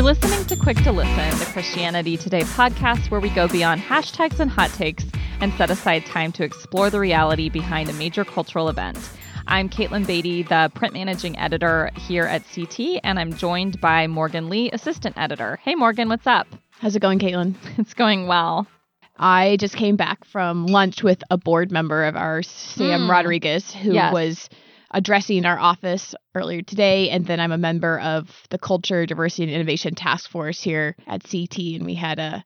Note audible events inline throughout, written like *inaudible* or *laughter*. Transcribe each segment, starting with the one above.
You're listening to Quick to Listen, the Christianity Today podcast, where we go beyond hashtags and hot takes and set aside time to explore the reality behind a major cultural event. I'm Katelyn Beaty, the print managing editor here at CT, and I'm joined by Morgan Lee, assistant editor. Hey, Morgan, what's up? How's it going, Caitlin? *laughs* It's going well. I just came back from lunch with a board member of our Sam Mm. Rodriguez, who Yes. was addressing our office earlier today. And then I'm a member of the Culture, Diversity, and Innovation Task Force here at CT, and we had a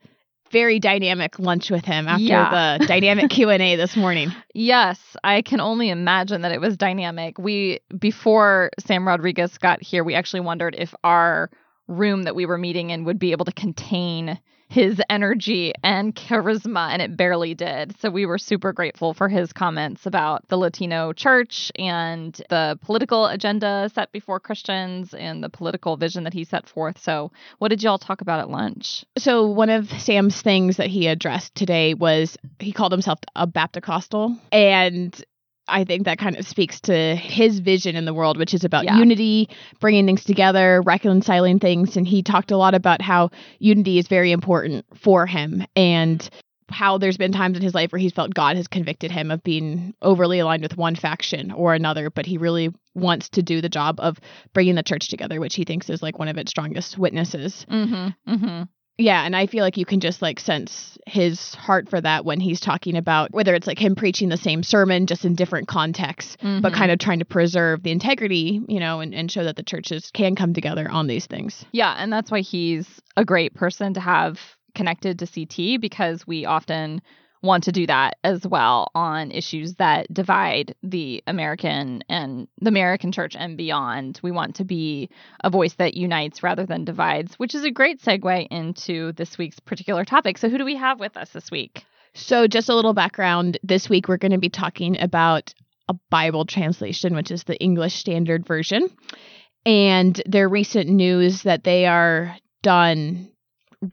very dynamic lunch with him after Yeah. the *laughs* dynamic Q&A this morning. Yes, I can only imagine that it was dynamic. We before Sam Rodriguez got here, we actually wondered if our room that we were meeting in would be able to contain his energy and charisma and it barely did. So we were super grateful for his comments about the Latino church and the political agenda set before Christians and the political vision that he set forth. So what did y'all talk about at lunch? So one of Sam's things that he addressed today was he called himself a Baptist-costal, and I think that kind of speaks to his vision in the world, which is about Yeah. unity, bringing things together, reconciling things, and he talked a lot about how unity is very important for him and how there's been times in his life where he's felt God has convicted him of being overly aligned with one faction or another, but he really wants to do the job of bringing the church together, which he thinks is like one of its strongest witnesses. Mm-hmm. Mm-hmm. Yeah, and I feel like you can just like sense his heart for that when he's talking about whether it's like him preaching the same sermon just in different contexts, but Mhm. kind of trying to preserve the integrity, you know, and, and show that the churches can come together on these things. Yeah, and that's why he's a great person to have connected to CT because we often want to do that as well on issues that divide the American and the American church and beyond. We want to be a voice that unites rather than divides, which is a great segue into this week's particular topic. So who do we have with us this week? So, just a little background this week, we're going to be talking about a Bible translation, which is the English Standard Version, and their recent news that they are done,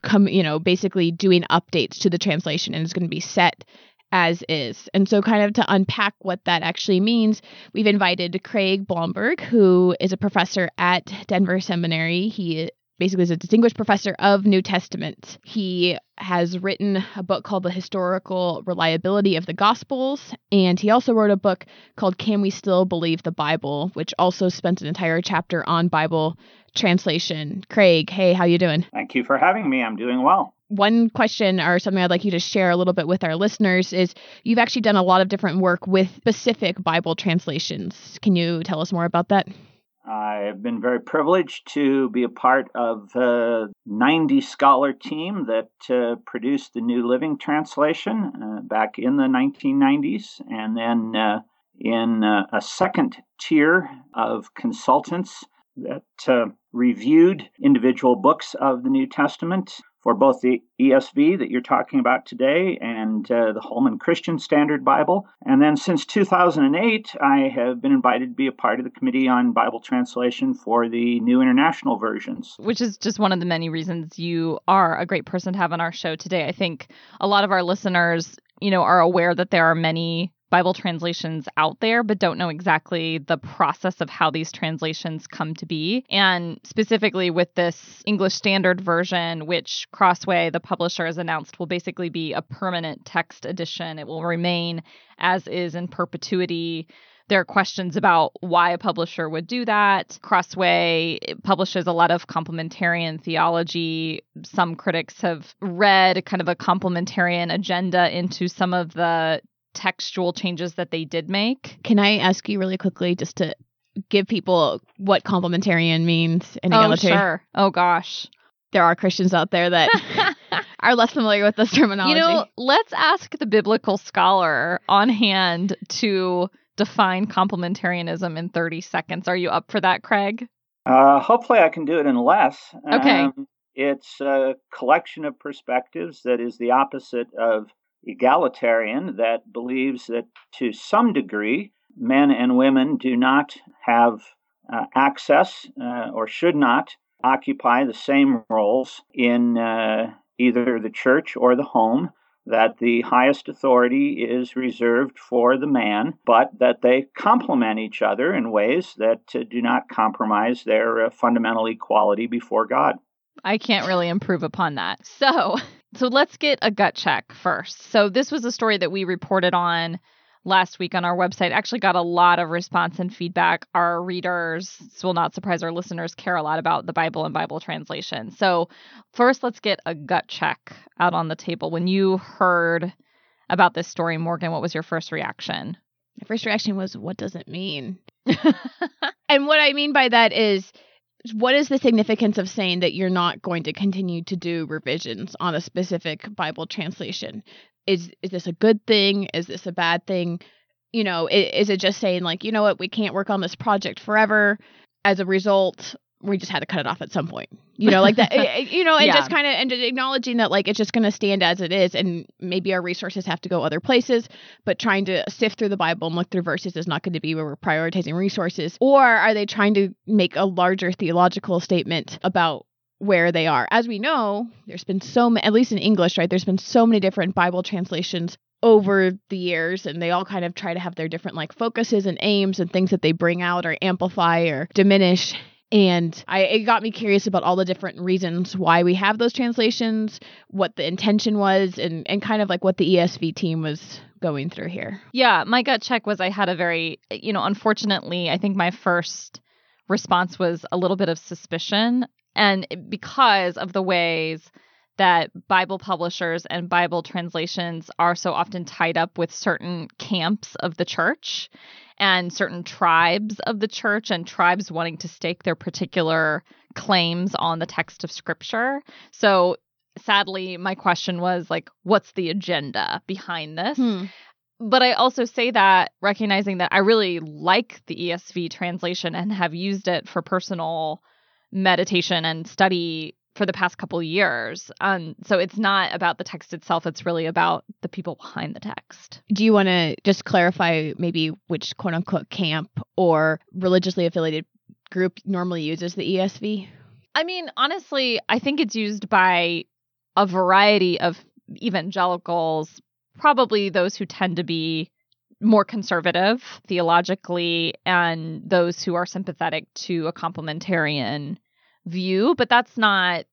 come, you know, basically doing updates to the translation and it's going to be set as is. And so, kind of to unpack what that actually means, we've invited Craig Blomberg, who is a professor at Denver Seminary. He basically is a distinguished professor of New Testament. He has written a book called The Historical Reliability of the Gospels, and he also wrote a book called Can We Still Believe the Bible, which also spent an entire chapter on Bible translation. Craig, hey, how you doing? Thank you for having me. I'm doing well. One question or something I'd like you to share a little bit with our listeners is you've actually done a lot of different work with specific Bible translations. Can you tell us more about that? I've been very privileged to be a part of the 90 scholar team that uh, produced the New Living Translation uh, back in the 1990s, and then uh, in uh, a second tier of consultants that uh, reviewed individual books of the New Testament for both the ESV that you're talking about today and uh, the Holman Christian Standard Bible. And then since 2008, I have been invited to be a part of the Committee on Bible Translation for the New International Versions. which is just one of the many reasons you are a great person to have on our show today. I think a lot of our listeners, you know, are aware that there are many Bible translations out there, but don't know exactly the process of how these translations come to be. And specifically with this English Standard Version, which Crossway, the publisher, has announced will basically be a permanent text edition, it will remain as is in perpetuity. There are questions about why a publisher would do that. Crossway publishes a lot of complementarian theology. Some critics have read kind of a complementarian agenda into some of the textual changes that they did make. Can I ask you really quickly just to give people what complementarian means in Oh, sure. Oh, gosh. There are Christians out there that *laughs* are less familiar with this terminology. You know, let's ask the biblical scholar on hand to define complementarianism in 30 seconds. Are you up for that, Craig? Uh, hopefully, I can do it in less. Okay. Um, it's a collection of perspectives that is the opposite of egalitarian, that believes that to some degree, men and women do not have uh, access uh, or should not occupy the same roles in uh, either the church or the home, that the highest authority is reserved for the man, but that they complement each other in ways that uh, do not compromise their uh, fundamental equality before God. I can't really improve upon that. So, *laughs* so let's get a gut check first. So this was a story that we reported on last week on our website. Actually got a lot of response and feedback. Our readers, this will not surprise our listeners, care a lot about the Bible and Bible translation. So, first let's get a gut check out on the table. When you heard about this story, Morgan, what was your first reaction? My first reaction was, what does it mean? *laughs* and what I mean by that is what is the significance of saying that you're not going to continue to do revisions on a specific Bible translation? Is is this a good thing? Is this a bad thing? You know, is, is it just saying like, you know what, we can't work on this project forever? As a result, we just had to cut it off at some point. You know, like that. *laughs* Eh, eh, you know, and Yeah. just kind of and acknowledging that like it's just going to stand as it is, and maybe our resources have to go other places. But trying to sift through the Bible and look through verses is not going to be where we're prioritizing resources. Or are they trying to make a larger theological statement about where they are? As we know, there's been so many, at least in English, right? There's been so many different Bible translations over the years and they all kind of try to have their different like focuses and aims and things that they bring out or amplify or diminish and I it got me curious about all the different reasons why we have those translations, what the intention was, and and kind of like what the ESV team was going through here. Yeah, my gut check was I had a very, you know, unfortunately, I think my first response was a little bit of suspicion. And because of the ways that Bible publishers and Bible translations are so often tied up with certain camps of the church and certain tribes of the church and tribes wanting to stake their particular claims on the text of scripture. So sadly, my question was like, what's the agenda behind this? Hmm. but I also say that recognizing that I really like the ESV translation and have used it for personal meditation and study for the past couple years. Um, so it's not about the text itself; it's really about the people behind the text. Do you want to just clarify maybe which quote unquote camp or religiously affiliated group normally uses the ESV? I mean, honestly, I think it's used by a variety of evangelicals, probably those who tend to be more conservative theologically and those who are sympathetic to a complementarian view, but that's not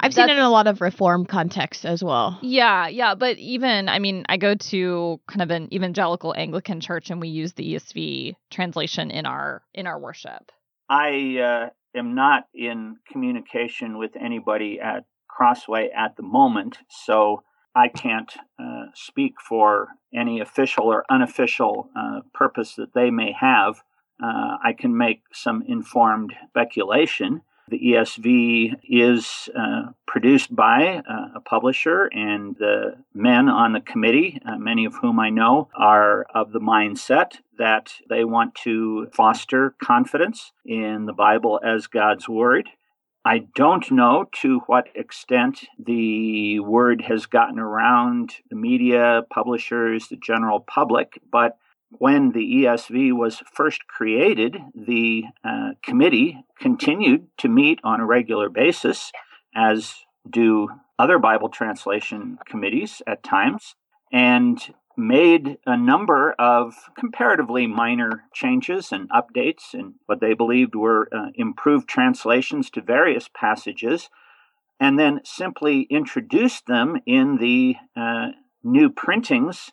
I've seen it in a lot of reform contexts as well. Yeah, yeah, but even I mean, I go to kind of an evangelical Anglican church and we use the ESV translation in our in our worship. I uh, am not in communication with anybody at Crossway at the moment, so I can't uh, speak for any official or unofficial uh, purpose that they may have. Uh, I can make some informed speculation. The ESV is uh, produced by uh, a publisher, and the men on the committee, uh, many of whom I know, are of the mindset that they want to foster confidence in the Bible as God's Word. I don't know to what extent the word has gotten around the media, publishers, the general public, but when the ESV was first created, the uh, committee continued to meet on a regular basis, as do other Bible translation committees at times, and made a number of comparatively minor changes and updates in what they believed were uh, improved translations to various passages, and then simply introduced them in the uh, new printings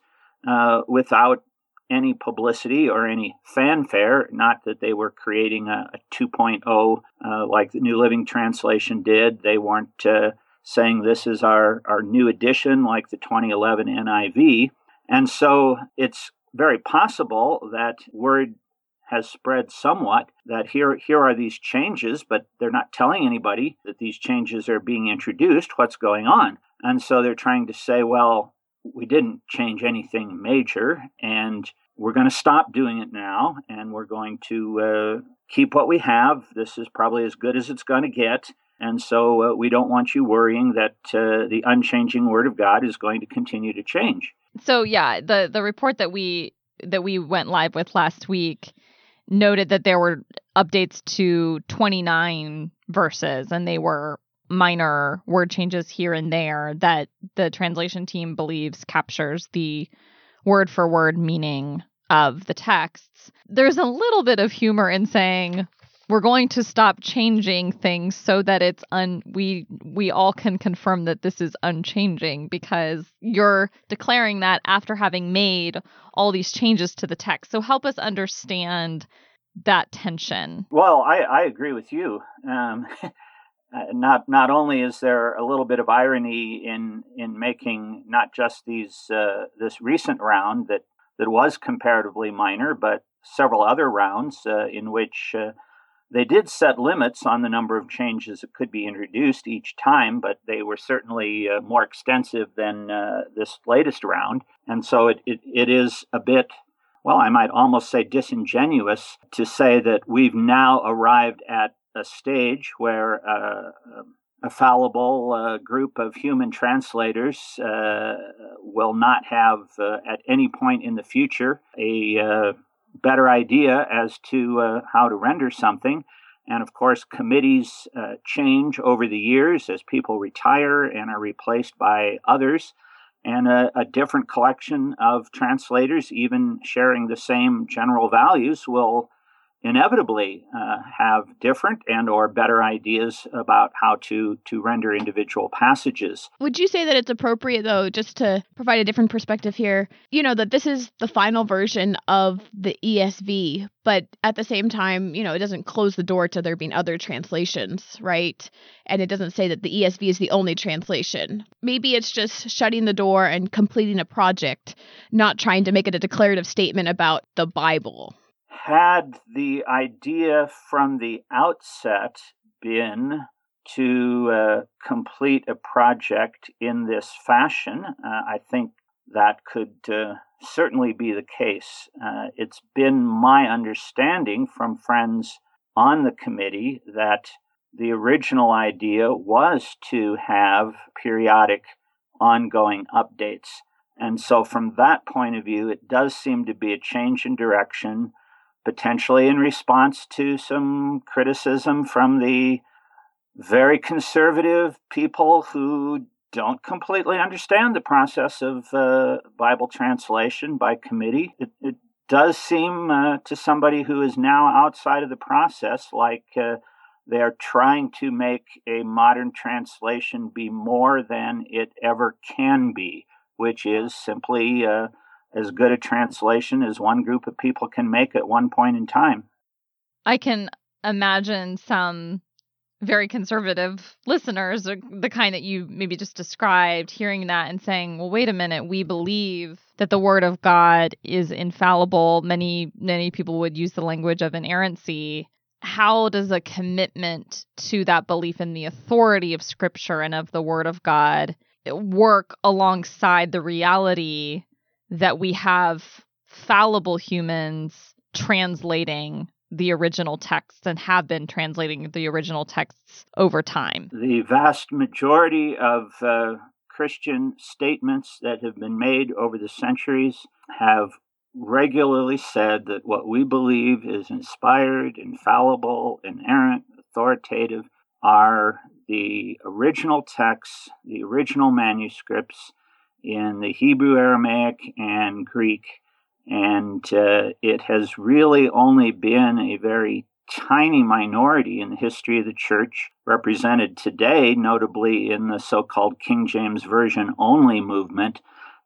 uh, without any publicity or any fanfare. Not that they were creating a, a 2.0 uh, like the New Living Translation did. They weren't uh, saying this is our, our new edition like the 2011 NIV. And so it's very possible that word has spread somewhat that here here are these changes but they're not telling anybody that these changes are being introduced what's going on and so they're trying to say well we didn't change anything major and we're going to stop doing it now and we're going to uh, keep what we have. This is probably as good as it's going to get. And so uh, we don't want you worrying that uh, the unchanging word of God is going to continue to change. So yeah, the the report that we that we went live with last week noted that there were updates to 29 verses and they were minor word changes here and there that the translation team believes captures the word for word meaning of the texts. There's a little bit of humor in saying we're going to stop changing things so that it's un we we all can confirm that this is unchanging because you're declaring that after having made all these changes to the text. So help us understand that tension. Well, I, I agree with you. Um, *laughs* Uh, not not only is there a little bit of irony in in making not just these uh, this recent round that that was comparatively minor, but several other rounds uh, in which uh, they did set limits on the number of changes that could be introduced each time, but they were certainly uh, more extensive than this latest round, and so it, it, it is a bit well, I might almost say disingenuous to say that we've now arrived at a stage where uh, a fallible uh, group of human translators uh, will not have, uh, at any point in the future, a uh, better idea as to uh, how to render something. And of course, committees change over the years as people retire and are replaced by others. And a, a different collection of translators, even sharing the same general values, will inevitably uh, have different and or better ideas about how to to render individual passages. Would you say that it's appropriate though just to provide a different perspective here, you know that this is the final version of the ESV, but at the same time, you know, it doesn't close the door to there being other translations, right? And it doesn't say that the ESV is the only translation. Maybe it's just shutting the door and completing a project, not trying to make it a declarative statement about the Bible had the idea from the outset been to uh, complete a project in this fashion, uh, I think that could uh, certainly be the case. Uh, it's been my understanding from friends on the committee that the original idea was to have periodic ongoing updates. And so, from that point of view, it does seem to be a change in direction potentially in response to some criticism from the very conservative people who don't completely understand the process of uh, Bible translation by committee. It, it does seem uh, to somebody who is now outside of the process like uh, they're trying to make a modern translation be more than it ever can be, which is simply uh, as good a translation as one group of people can make at one point in time. I can imagine some very conservative listeners, uh, the kind that you maybe just described, hearing that and saying, well, wait a minute, we believe that the word of God is infallible. Many, many people would use the language of inerrancy. How does a commitment to that belief in the authority of Scripture and of the word of God work alongside the reality that we have fallible humans translating the original texts and have been translating the original texts over time. The vast majority of uh, Christian statements that have been made over the centuries have regularly said that what we believe is inspired, infallible, inerrant, authoritative are the original texts, the original manuscripts in the Hebrew, Aramaic, and Greek. And uh, it has really only been a very tiny minority in the history of the church, represented today, notably in the so called King James Version only movement,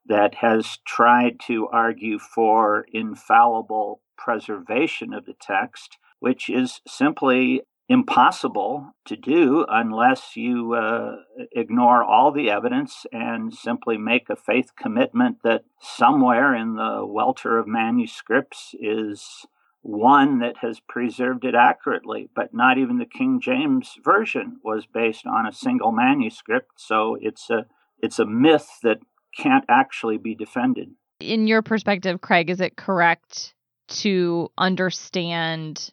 that has tried to argue for infallible preservation of the text, which is simply impossible to do unless you uh, ignore all the evidence and simply make a faith commitment that somewhere in the welter of manuscripts is one that has preserved it accurately, but not even the King James version was based on a single manuscript, so it's a it's a myth that can't actually be defended. In your perspective, Craig, is it correct to understand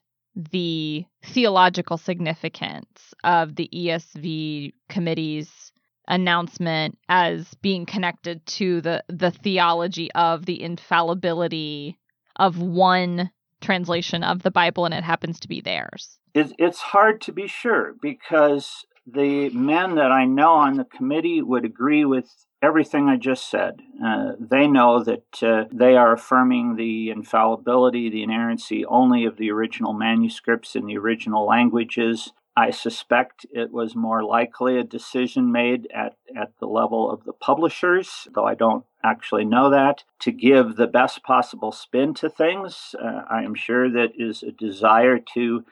the theological significance of the ESV committee's announcement as being connected to the the theology of the infallibility of one translation of the Bible and it happens to be theirs. it's hard to be sure because the men that I know on the committee would agree with everything I just said. Uh, they know that uh, they are affirming the infallibility, the inerrancy only of the original manuscripts in the original languages. I suspect it was more likely a decision made at, at the level of the publishers, though I don't actually know that, to give the best possible spin to things. Uh, I am sure that is a desire to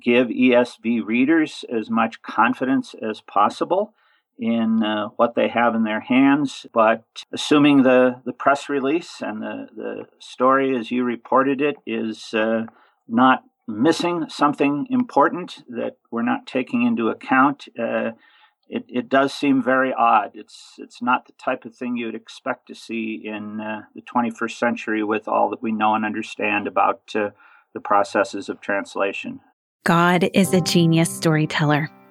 give ESV readers as much confidence as possible in uh, what they have in their hands. But assuming the, the press release and the, the story as you reported it is uh, not missing something important that we're not taking into account, uh, it, it does seem very odd. It's it's not the type of thing you would expect to see in uh, the 21st century with all that we know and understand about uh, the processes of translation. God is a genius storyteller,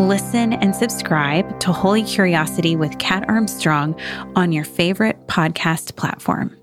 Listen and subscribe to Holy Curiosity with Kat Armstrong on your favorite podcast platform.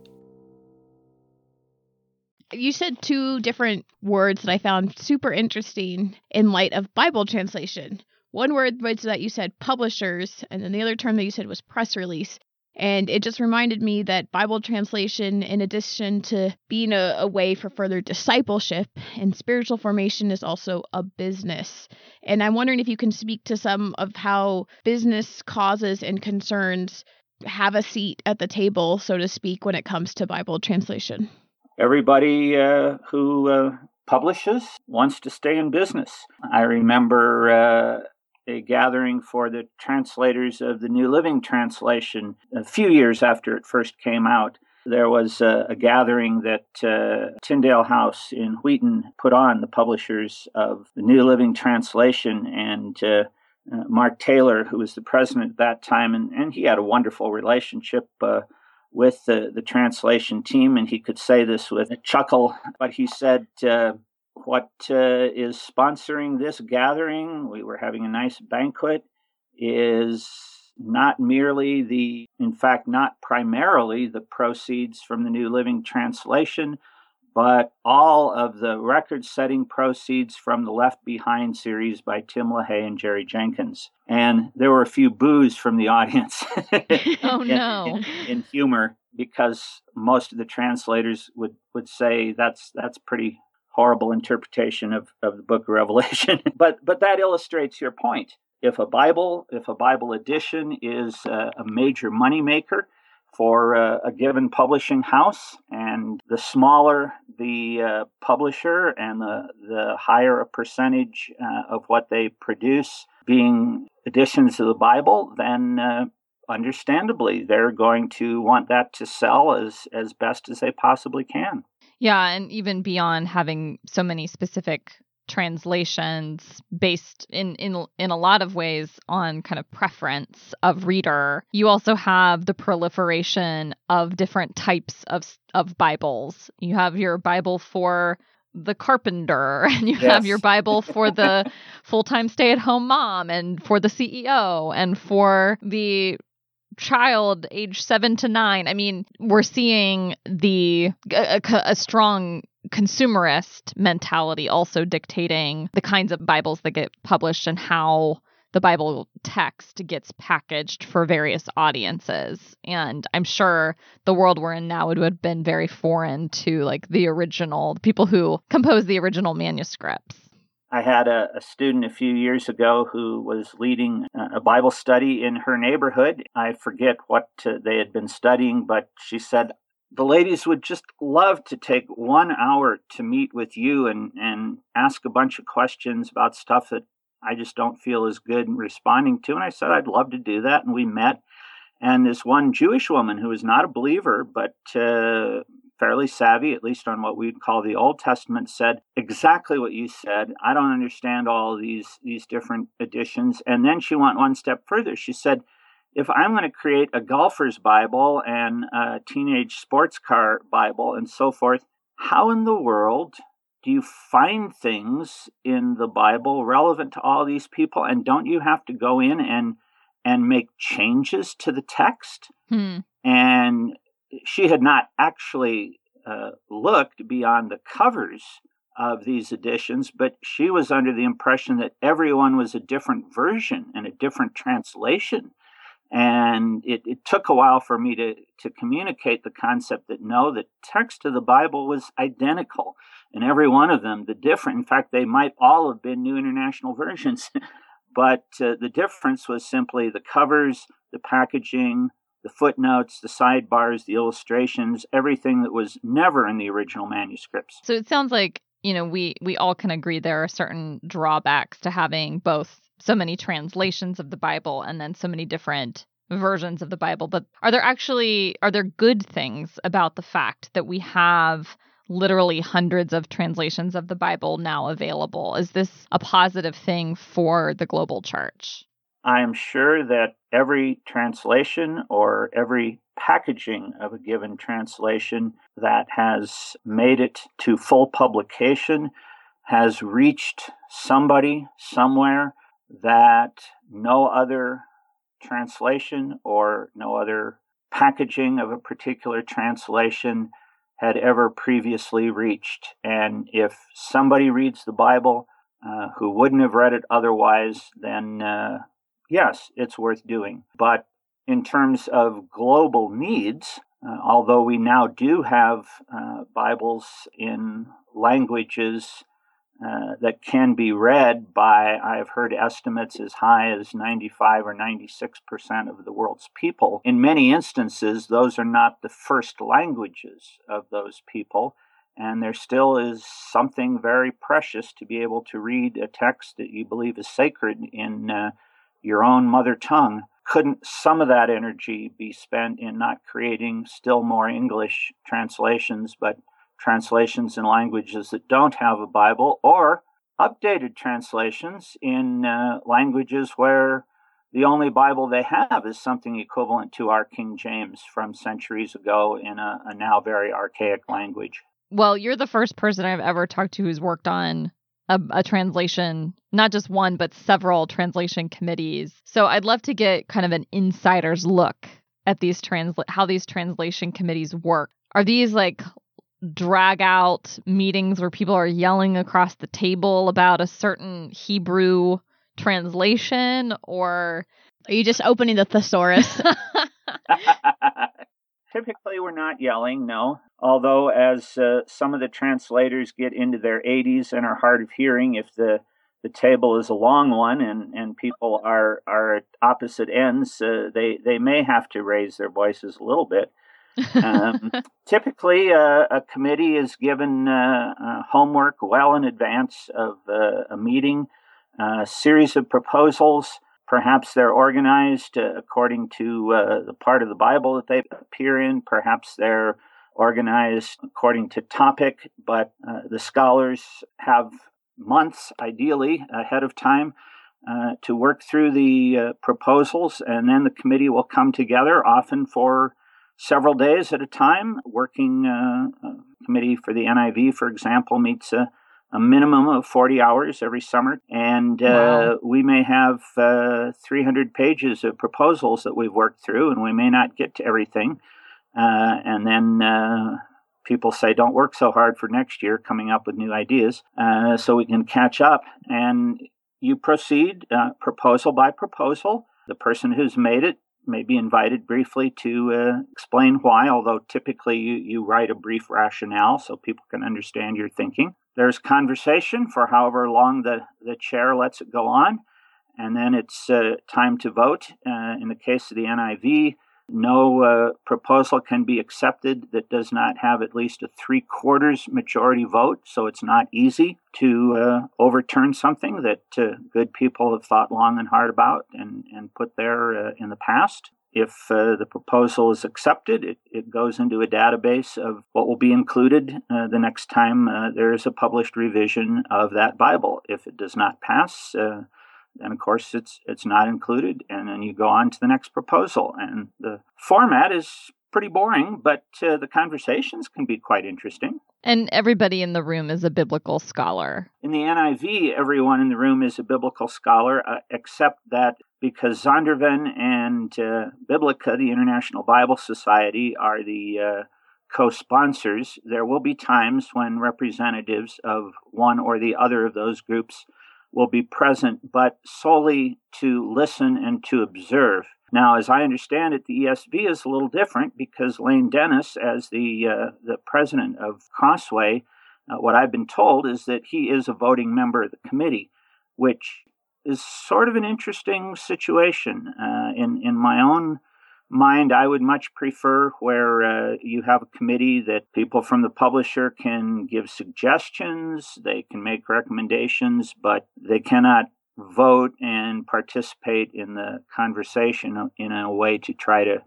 You said two different words that I found super interesting in light of Bible translation. One word was that you said publishers, and then the other term that you said was press release. And it just reminded me that Bible translation, in addition to being a, a, way for further discipleship and spiritual formation, is also a business. And I'm wondering if you can speak to some of how business causes and concerns have a seat at the table, so to speak, when it comes to Bible translation. Everybody uh, who uh, publishes wants to stay in business. I remember. Uh, a gathering for the translators of the New Living Translation a few years after it first came out. There was a, a gathering that uh, Tyndale House in Wheaton put on, the publishers of the New Living Translation, and uh, uh, Mark Taylor, who was the president at that time, and, and he had a wonderful relationship uh, with the, the translation team, and he could say this with a chuckle, but he said, uh, what uh, is sponsoring this gathering, we were having a nice banquet, is not merely the, in fact, not primarily the proceeds from the New Living Translation, but all of the record setting proceeds from the Left Behind series by Tim LaHaye and Jerry Jenkins. And there were a few boos from the audience. *laughs* oh, *laughs* no. In, in, in, humor, because most of the translators would, would say that's, that's pretty horrible interpretation of, of the book of Revelation. *laughs* but but that illustrates your point. If a Bible, if a Bible edition is a, a major moneymaker for a, a, given publishing house, and the smaller the uh, publisher and the, the higher a percentage uh, of what they produce being editions of the Bible, then uh, understandably they're going to want that to sell as, as best as they possibly can. Yeah, and even beyond having so many specific translations based in in in a lot of ways on kind of preference of reader you also have the proliferation of different types of of bibles you have your bible for the carpenter *laughs* and you yes. have your bible for the *laughs* full-time stay-at-home mom and for the CEO and for the child age seven to nine. I mean, we're seeing the a, a, strong consumerist mentality also dictating the kinds of Bibles that get published and how the Bible text gets packaged for various audiences. And I'm sure the world we're in now would have been very foreign to like the original people who composed the original manuscripts. I had a, a, student a few years ago who was leading a Bible study in her neighborhood. I forget what uh, they had been studying, but she said, the ladies would just love to take one hour to meet with you and, and ask a bunch of questions about stuff that I just don't feel as good in responding to. And I said, I'd love to do that. And we met. And this one Jewish woman who was not a believer, but uh, fairly savvy, at least on what we'd call the Old Testament, said exactly what you said. I don't understand all these these different editions. And then she went one step further. She said, if I'm going to create a golfer's Bible and a teenage sports car Bible and so forth, how in the world do you find things in the Bible relevant to all these people? And don't you have to go in and and make changes to the text? Hmm. And she had not actually uh, looked beyond the covers of these editions, but she was under the impression that everyone was a different version and a different translation. And it, it took a while for me to, to communicate the concept that no, the text of the Bible was identical in every one of them. The different, in fact, they might all have been New International Versions, *laughs* but uh, the difference was simply the covers, the packaging, the footnotes, the sidebars, the illustrations, everything that was never in the original manuscripts. So it sounds like, you know, we we all can agree there are certain drawbacks to having both so many translations of the Bible and then so many different versions of the Bible, but are there actually are there good things about the fact that we have literally hundreds of translations of the Bible now available? Is this a positive thing for the global church? I am sure that every translation or every packaging of a given translation that has made it to full publication has reached somebody somewhere that no other translation or no other packaging of a particular translation had ever previously reached. And if somebody reads the Bible uh, who wouldn't have read it otherwise, then uh, yes, it's worth doing. But in terms of global needs, uh, although we now do have uh, Bibles in languages uh, that can be read by, I've heard estimates as high as 95 or 96 percent of the world's people. In many instances, those are not the first languages of those people. And there still is something very precious to be able to read a text that you believe is sacred in uh, your own mother tongue, couldn't some of that energy be spent in not creating still more English translations, but translations in languages that don't have a Bible, or updated translations in uh, languages where the only Bible they have is something equivalent to our King James from centuries ago in a, a now very archaic language? Well, you're the first person I've ever talked to who's worked on a, a, translation, not just one, but several translation committees. So I'd love to get kind of an insider's look at these transla- how these translation committees work. Are these like drag out meetings where people are yelling across the table about a certain Hebrew translation or are you just opening the thesaurus? *laughs* *laughs* Typically, we're not yelling, no. Although, as uh, some of the translators get into their 80s and are hard of hearing, if the the table is a long one and, and people are, are at opposite ends, uh, they, they may have to raise their voices a little bit. um, *laughs* typically, uh, a committee is given uh, uh, homework well in advance of uh, a meeting, a series of proposals Perhaps they're organized uh, according to uh, the part of the Bible that they appear in. Perhaps they're organized according to topic, but uh, the scholars have months, ideally, ahead of time uh, to work through the uh, proposals, and then the committee will come together, often for several days at a time. Working uh, committee for the NIV, for example, meets a minimum of 40 hours every summer. And uh, wow. we may have uh, 300 pages of proposals that we've worked through, and we may not get to everything. Uh, and then uh, people say, don't work so hard for next year, coming up with new ideas uh, so we can catch up. And you proceed uh, proposal by proposal. The person who's made it may be invited briefly to uh, explain why, although typically you, you write a brief rationale so people can understand your thinking. There's conversation for however long the, the chair lets it go on, and then it's uh, time to vote. Uh, in the case of the NIV, no uh, proposal can be accepted that does not have at least a three quarters majority vote, so it's not easy to uh, overturn something that uh, good people have thought long and hard about and, and put there uh, in the past. If uh, the proposal is accepted, it, it goes into a database of what will be included uh, the next time there is a published revision of that Bible. If it does not pass, and of course it's it's not included and then you go on to the next proposal and the format is pretty boring but uh, the conversations can be quite interesting. And everybody in the room is a biblical scholar. In the niv everyone in the room is a biblical scholar uh, except that because zondervan and uh, biblica the international bible society are the uh, co-sponsors there will be times when representatives of one or the other of those groups will be present, but solely to listen and to observe. Now, as I understand it, the ESV is a little different because Lane Dennis, as the uh, the president of Crossway, uh, what I've been told is that he is a voting member of the committee, which is sort of an interesting situation. Uh, in in my own mind, I would much prefer where uh, you have a committee that people from the publisher can give suggestions, they can make recommendations, but they cannot vote and participate in the conversation in a way to try to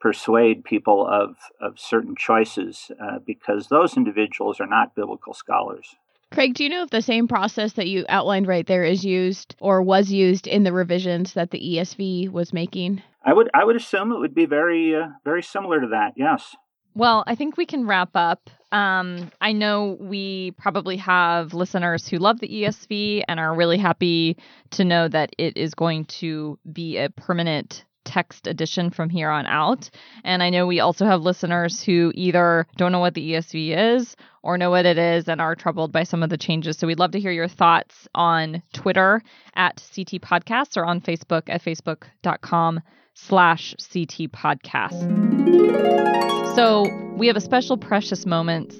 persuade people of, of certain choices uh, because those individuals are not biblical scholars. Craig, do you know if the same process that you outlined right there is used or was used in the revisions that the ESV was making? I would I would assume it would be very uh, very similar to that. Yes. Well, I think we can wrap up. Um, I know we probably have listeners who love the ESV and are really happy to know that it is going to be a permanent text edition from here on out. And I know we also have listeners who either don't know what the ESV is or know what it is and are troubled by some of the changes. So we'd love to hear your thoughts on Twitter at CT Podcasts or on Facebook at facebook.com slash CT Podcast. So we have a special precious moments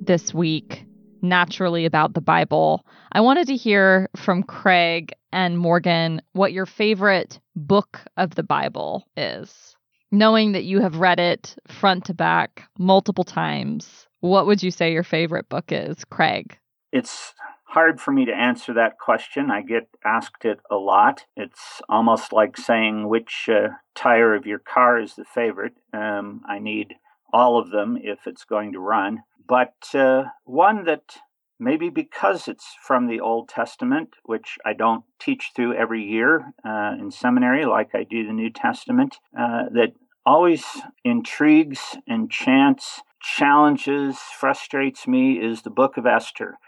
this week naturally about the Bible. I wanted to hear from Craig and Morgan what your favorite book of the Bible is. Knowing that you have read it front to back multiple times, what would you say your favorite book is, Craig? It's hard for me to answer that question. I get asked it a lot. It's almost like saying which uh, tire of your car is the favorite. Um, I need all of them if it's going to run. But uh, one that maybe because it's from the Old Testament, which I don't teach through every year uh, in seminary like I do the New Testament, uh, that always intrigues, enchants, challenges, frustrates me is the book of Esther,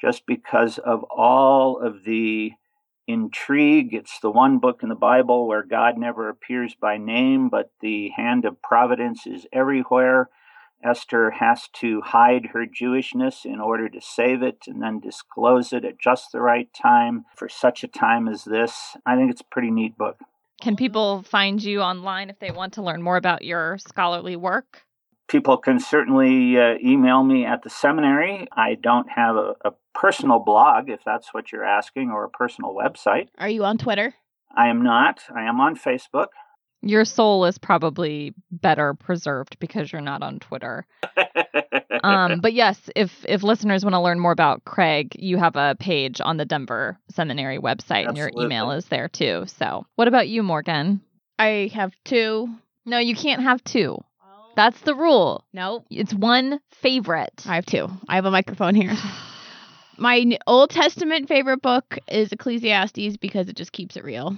just because of all of the intrigue. It's the one book in the Bible where God never appears by name, but the hand of providence is everywhere. Esther has to hide her Jewishness in order to save it and then disclose it at just the right time for such a time as this. I think it's a pretty neat book. Can people find you online if they want to learn more about your scholarly work? People can certainly uh, email me at the seminary. I don't have a, a personal blog, if that's what you're asking, or a personal website. Are you on Twitter? I am not. I am on Facebook. Your soul is probably better preserved because you're not on Twitter. um, *laughs* but yes, if if listeners want to learn more about Craig, you have a page on the Denver Seminary website, Absolutely. and your email is there too. So, what about you, Morgan? I have two. No, you can't have two. That's the rule. No, it's one favorite. I have two. I have a microphone here. *sighs* My Old Testament favorite book is Ecclesiastes because it just keeps it real.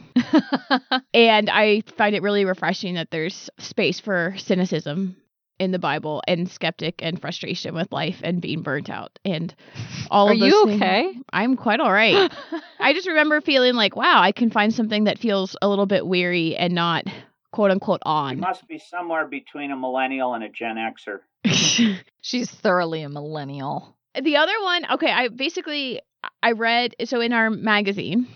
*laughs* and I find it really refreshing that there's space for cynicism in the Bible and skeptic and frustration with life and being burnt out and all Are of those you okay? Things. I'm quite all right. *laughs* I just remember feeling like, wow, I can find something that feels a little bit weary and not quote unquote on. You must be somewhere between a millennial and a Gen Xer. *laughs* She's thoroughly a millennial the other one, okay, I basically I read so in our magazine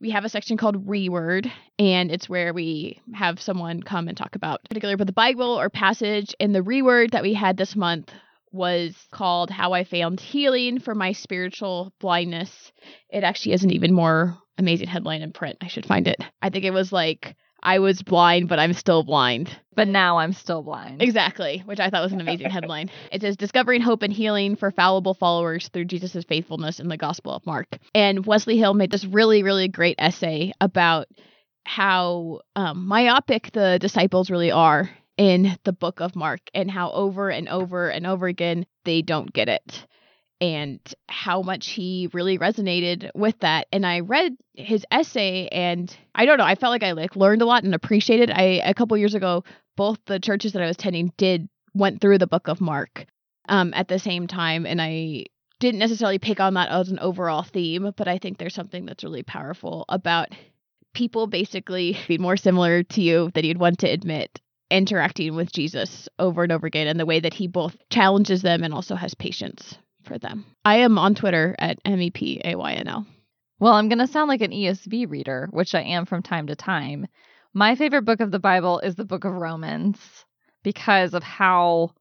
we have a section called Reword, and it's where we have someone come and talk about particular but the Bible or passage. And the reword that we had this month was called How I Found Healing for My Spiritual Blindness. It actually has an even more amazing headline in print. I should find it. I think it was like I was blind, but I'm still blind. But now I'm still blind. Exactly, which I thought was an amazing *laughs* headline. It says Discovering Hope and Healing for Fallible Followers Through Jesus' Faithfulness in the Gospel of Mark. And Wesley Hill made this really, really great essay about how um, myopic the disciples really are in the book of Mark and how over and over and over again they don't get it and how much he really resonated with that. And i read his essay and i don't know i felt like i like learned a lot and appreciated i a couple years ago both the churches that i was attending did went through the book of mark um, at the same time and i didn't necessarily pick on that as an overall theme but i think there's something that's really powerful about people basically being more similar to you than you'd want to admit interacting with jesus over and over again and the way that he both challenges them and also has patience for them. I am on Twitter at MEPAYNL. Well, I'm going to sound like an ESV reader, which I am from time to time. My favorite book of the Bible is the book of Romans because of how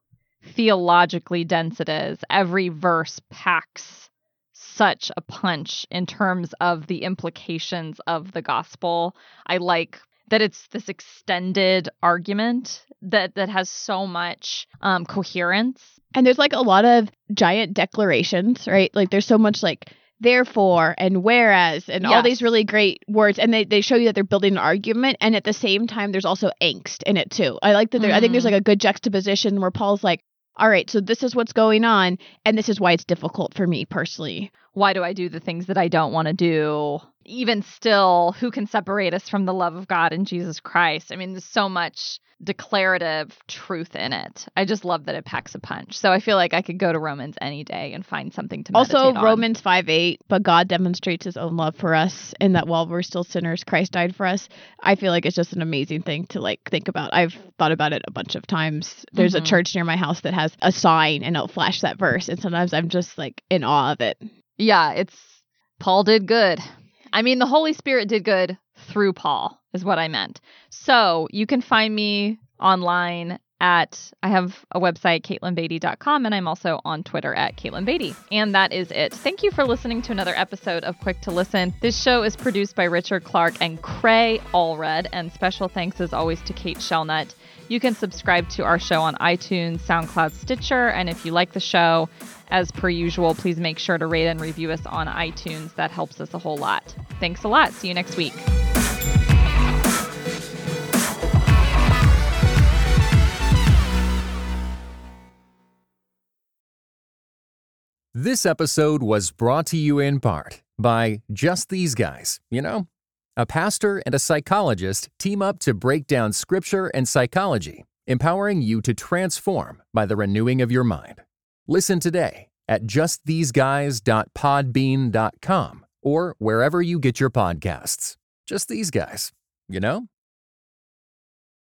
theologically dense it is. Every verse packs such a punch in terms of the implications of the gospel. I like that it's this extended argument that that has so much um, coherence and there's like a lot of giant declarations, right? Like there's so much like therefore and whereas and yes. all these really great words and they, they show you that they're building an argument and at the same time there's also angst in it too i like that mm-hmm. i think there's mm-hmm. like a good juxtaposition where paul's like all right so this is what's going on and this is why it's difficult for me personally why do i do the things that i don't want to do even still who can separate us from the love of god in jesus christ i mean there's so much declarative truth in it. I just love that it packs a punch. So I feel like I could go to Romans any day and find something to also on. Romans five eight. But God demonstrates His own love for us, in that while we're still sinners, Christ died for us. I feel like it's just an amazing thing to like think about. I've thought about it a bunch of times. There's mm-hmm. a church near my house that has a sign, and it'll flash that verse, and sometimes I'm just like in awe of it. Yeah, it's Paul did good. I mean, the Holy Spirit did good through Paul is what I meant. So you can find me online at I have a website, KatelynBeaty.com, and I'm also on Twitter at Katelyn Beaty. And that is it. Thank you for listening to another episode of Quick to Listen. This show is produced by Richard Clark and Cray Allred, and special thanks as always to Kate Shellnutt. You can subscribe to our show on iTunes, SoundCloud, Stitcher, and if you like the show, as per usual, please make sure to rate and review us on iTunes. That helps us a whole lot. Thanks a lot. See you next week. This episode was brought to you in part by Just These Guys. You know, a pastor and a psychologist team up to break down scripture and psychology, empowering you to transform by the renewing of your mind. Listen today at justtheseguys.podbean.com or wherever you get your podcasts. Just these guys, you know?